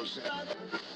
This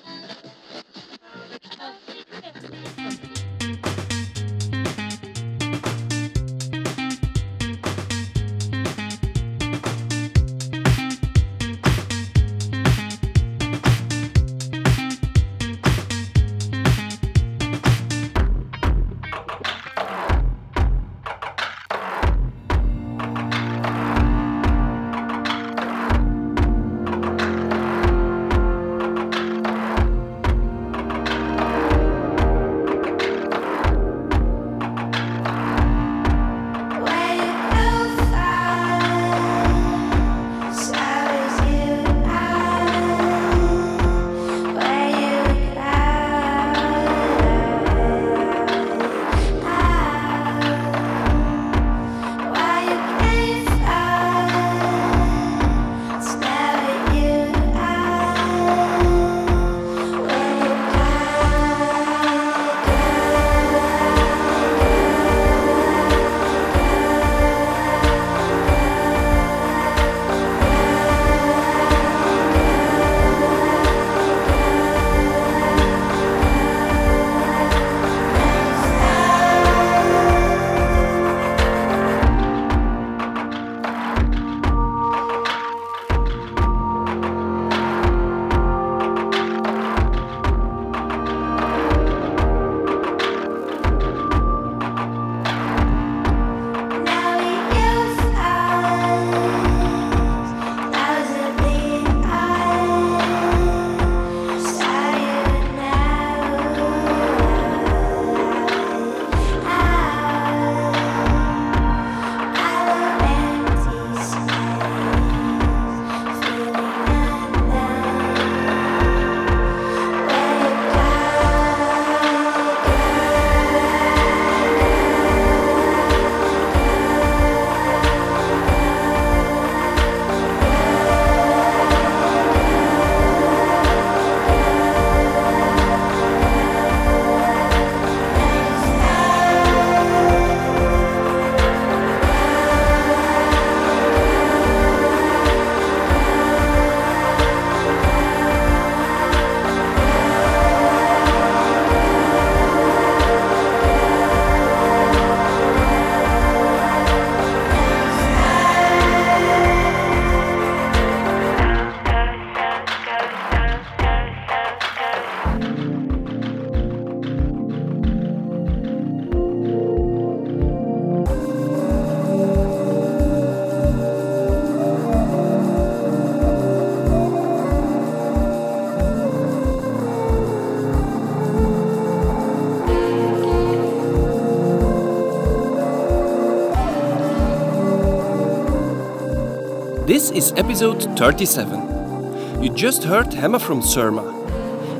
episode 37. You just heard Hemma from Surma.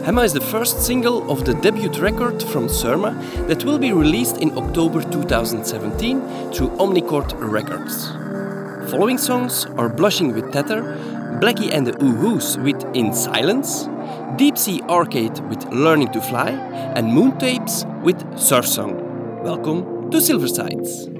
Hemma is the first single of the debut record from Surma that will be released in October 2017 through Omnichord Records. Following songs are Blushing with Tether, Blackie and the Oohoos with In Silence, Deep Sea Arcade with Learning to Fly, and Moon Tapes with Surf Song. Welcome to Silversides.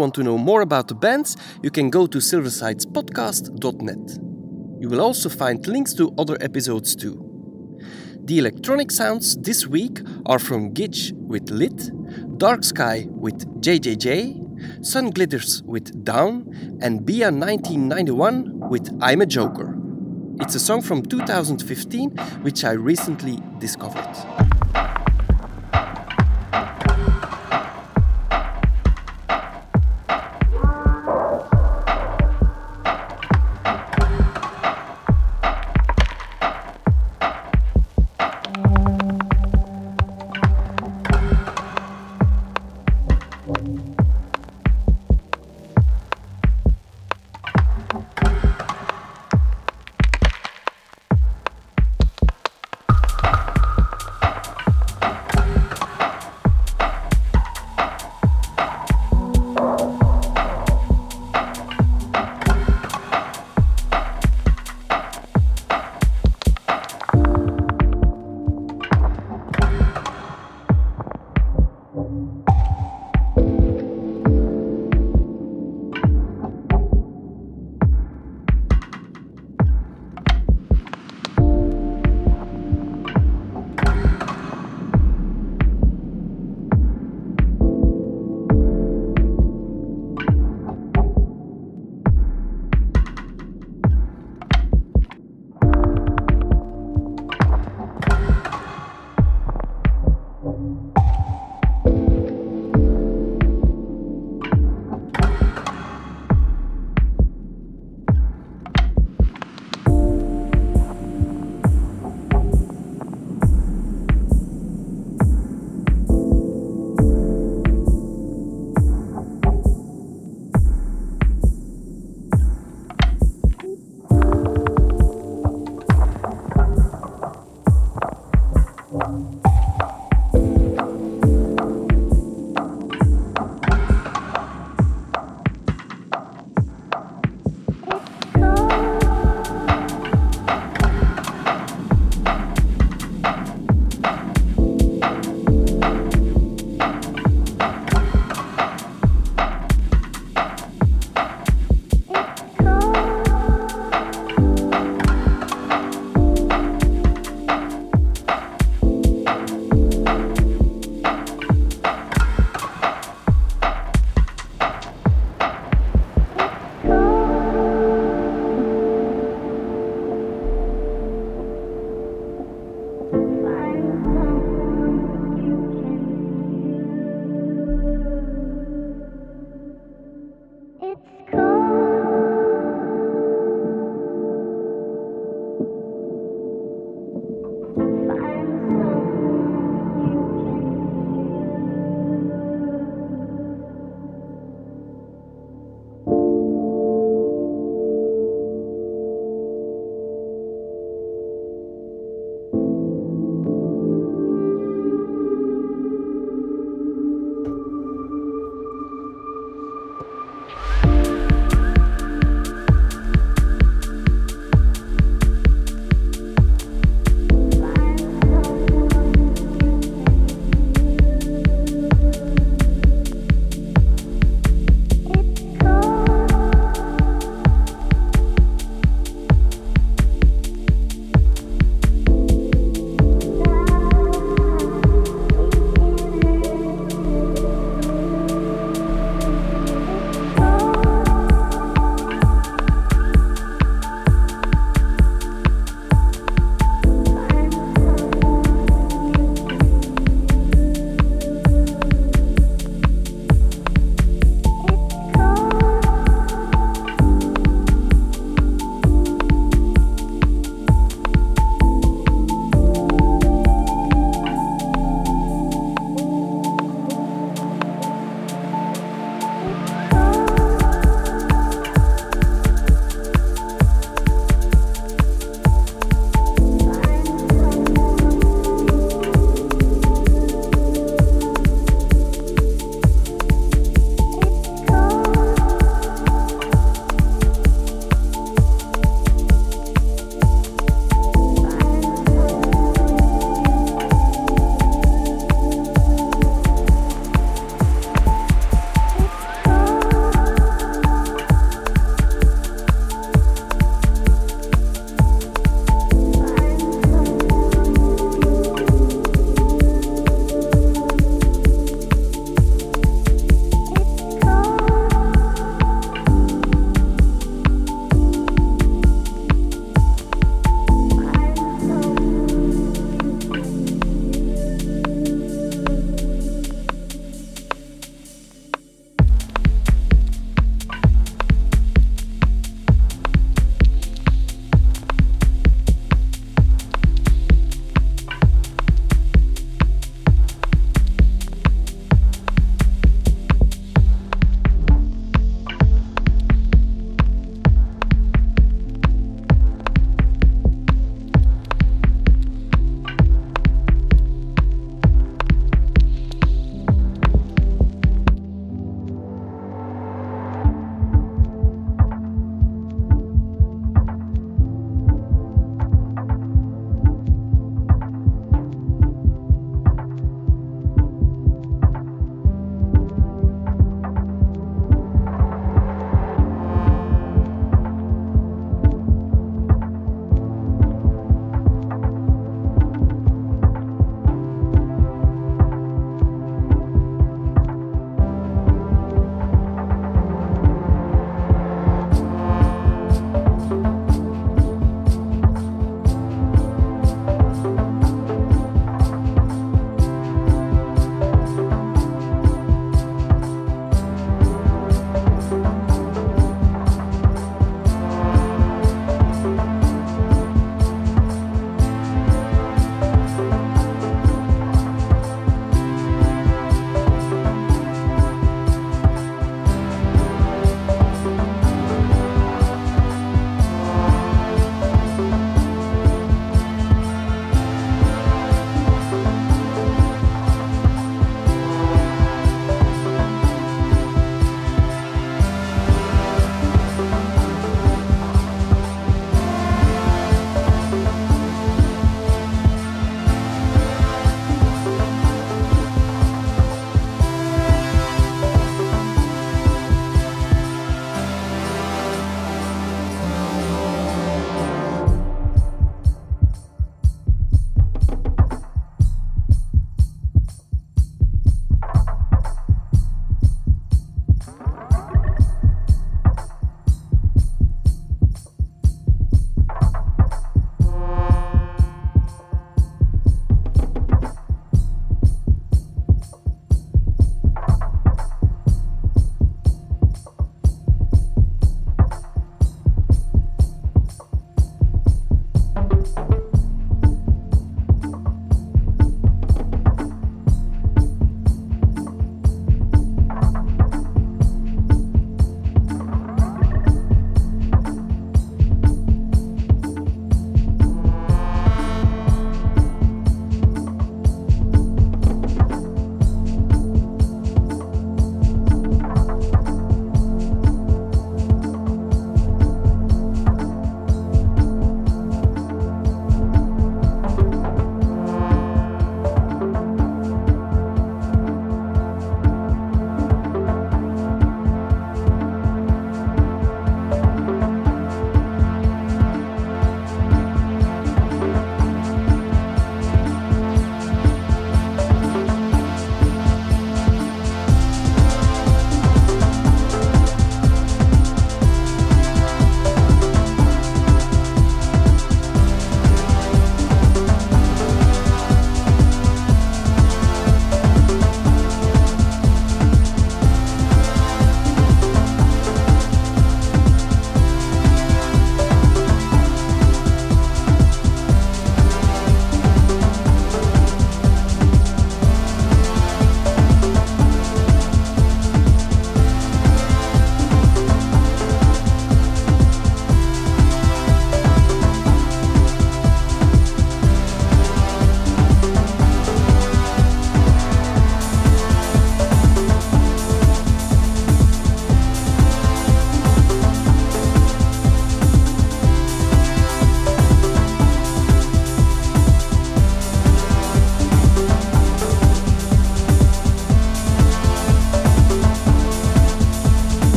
Want to know more about the bands, you can go to silversidespodcast.net. You will also find links to other episodes too. The electronic sounds this week are from Gidge with Lit, Dark Sky with JJJ, Sun Glitters with Dawn, and BEA1991 with I'm a Joker. It's a song from 2015 which I recently discovered.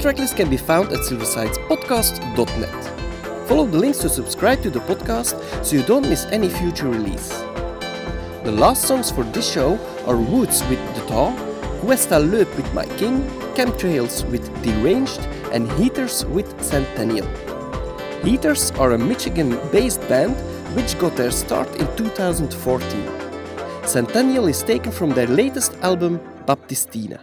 tracklist can be found at silversidespodcast.net. Follow the links to subscribe to the podcast so you don't miss any future release. The last songs for this show are Woodes with The Thaw, Cuesta Loeb with My King, Chemtrails with Deranged, and Heaters with Centennial. Heaters are a Michigan based band which got their start in 2014. Centennial is taken from their latest album, Baptistina.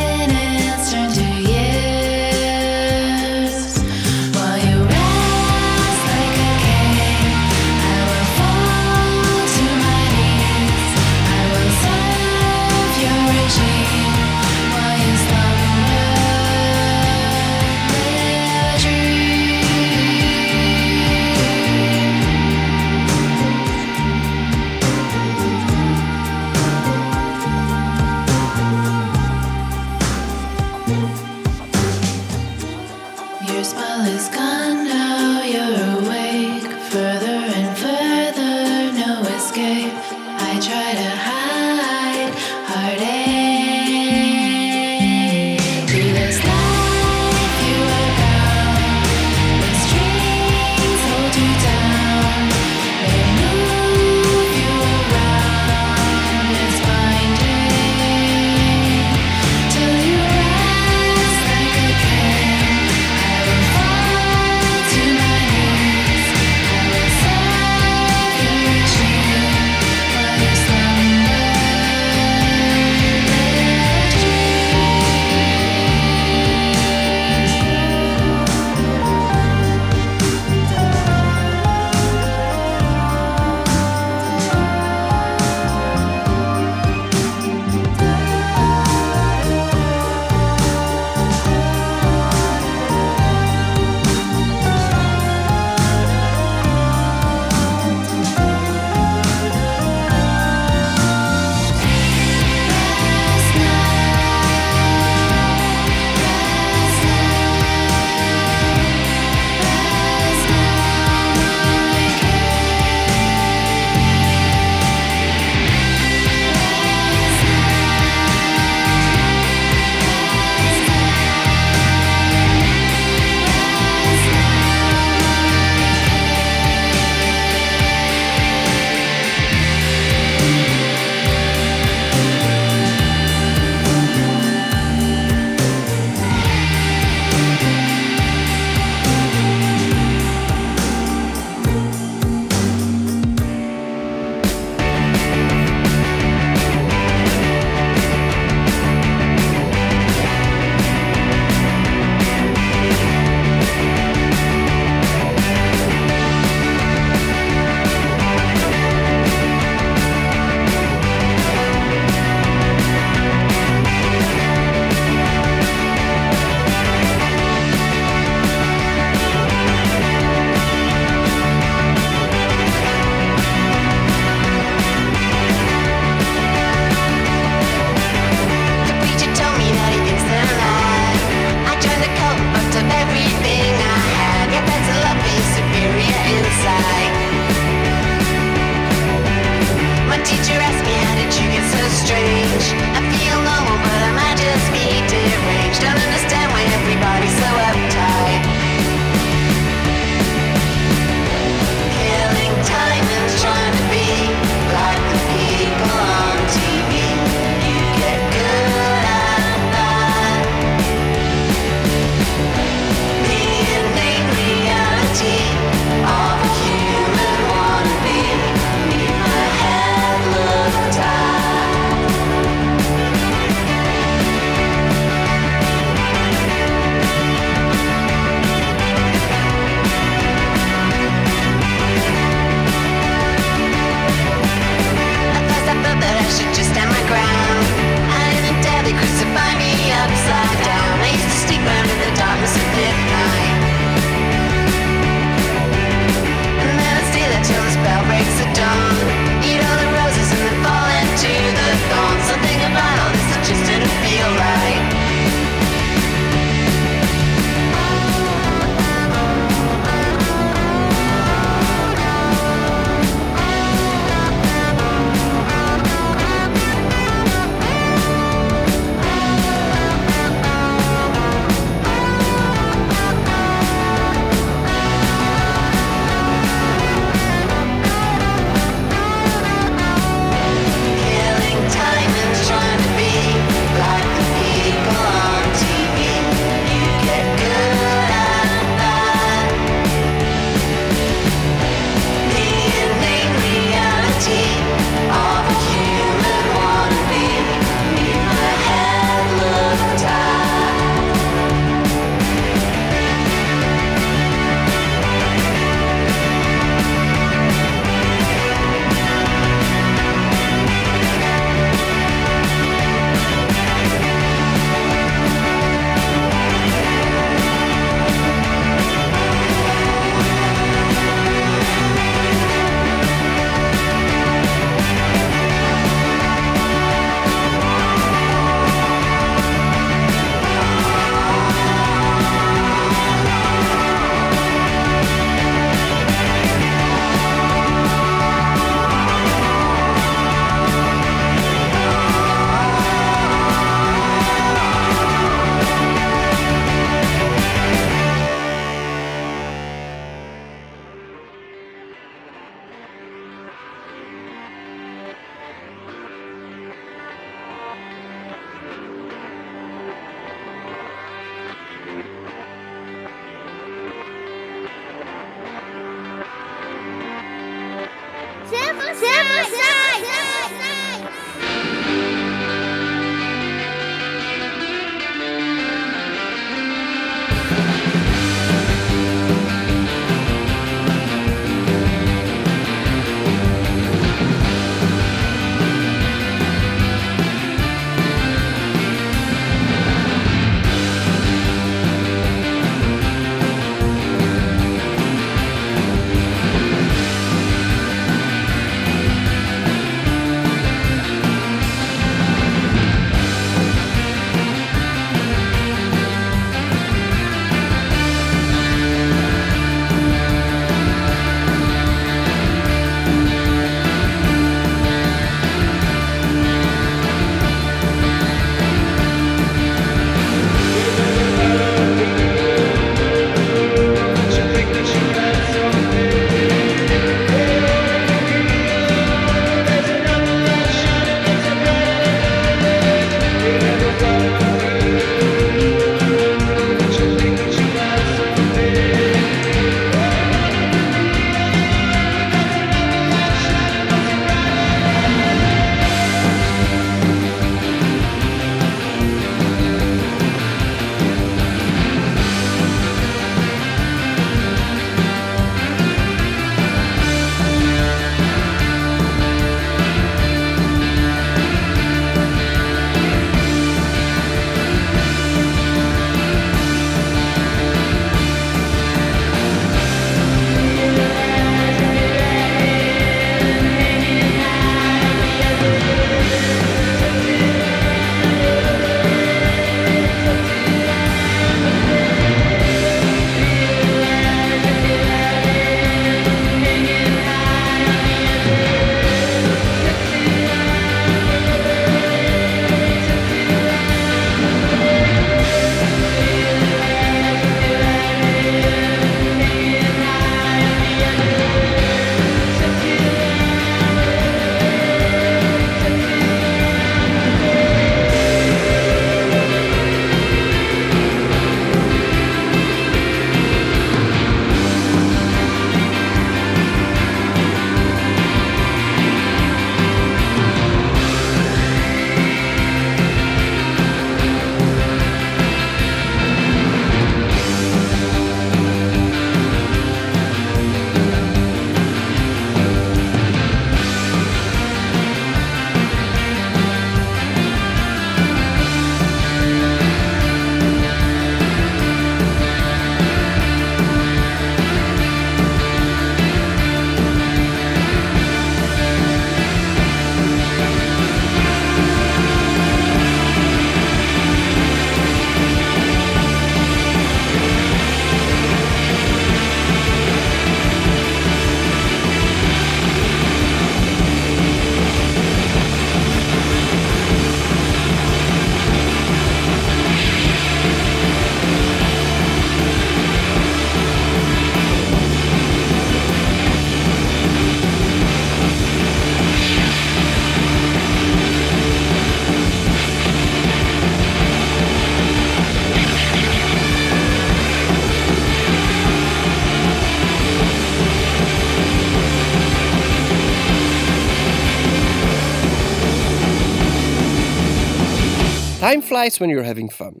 When you're having fun.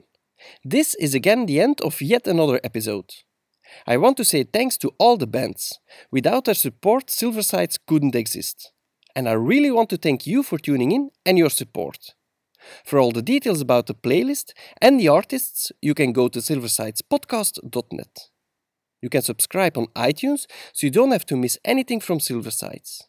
This is again the end of yet another episode. I want to say thanks to all the bands. Without their support, Silversides couldn't exist. And I really want to thank you for tuning in and your support. For all the details about the playlist and the artists, you can go to silversidespodcast.net. You can subscribe on iTunes so you don't have to miss anything from Silversides.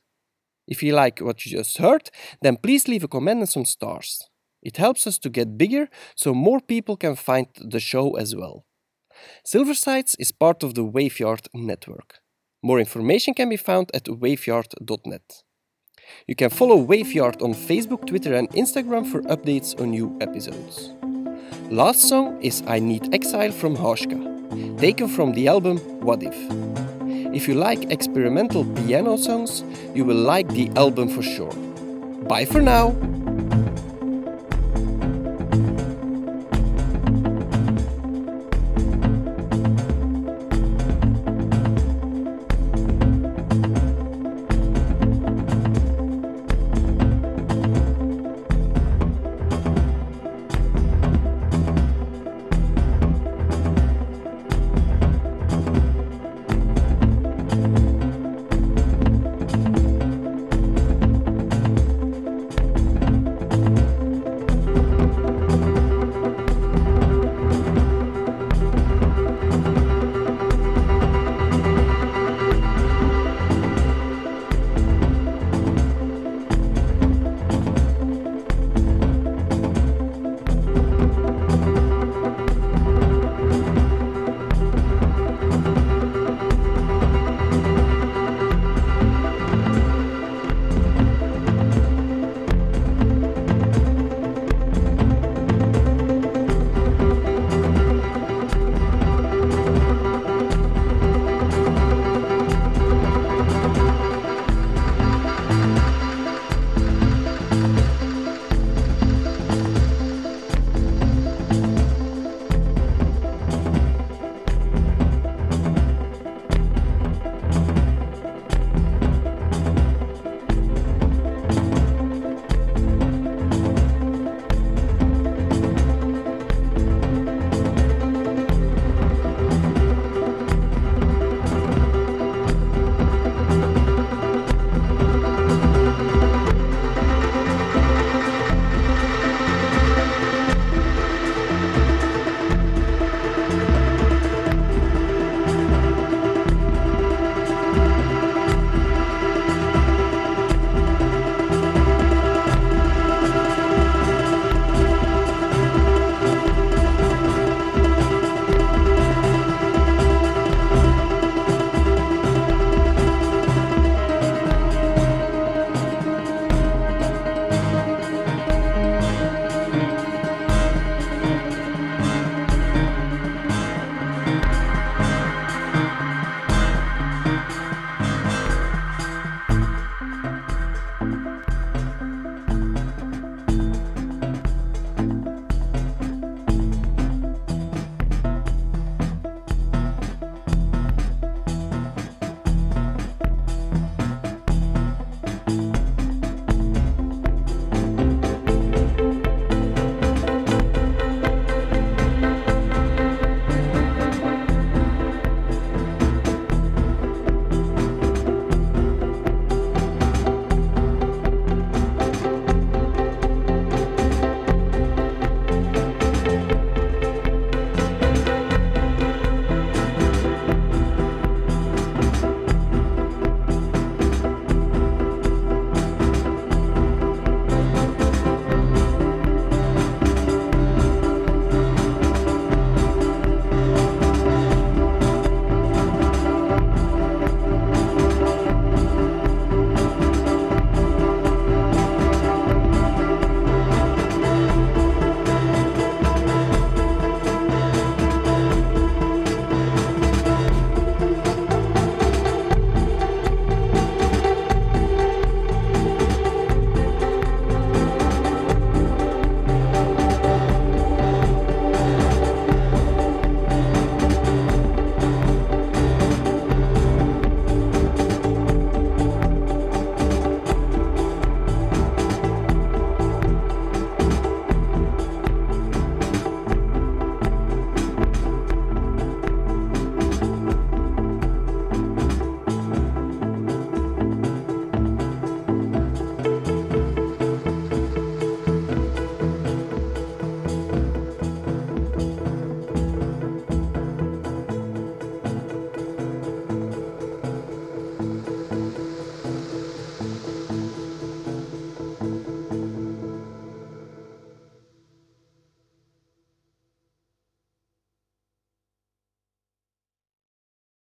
If you like what you just heard, then please leave a comment and some stars. It helps us to get bigger so more people can find the show as well. Silversides is part of the Waveyard network. More information can be found at waveyard.net. You can follow Waveyard on Facebook, Twitter, and Instagram for updates on new episodes. Last song is I Need Exile from Hauschka, taken from the album What If. If you like experimental piano songs, you will like the album for sure. Bye for now!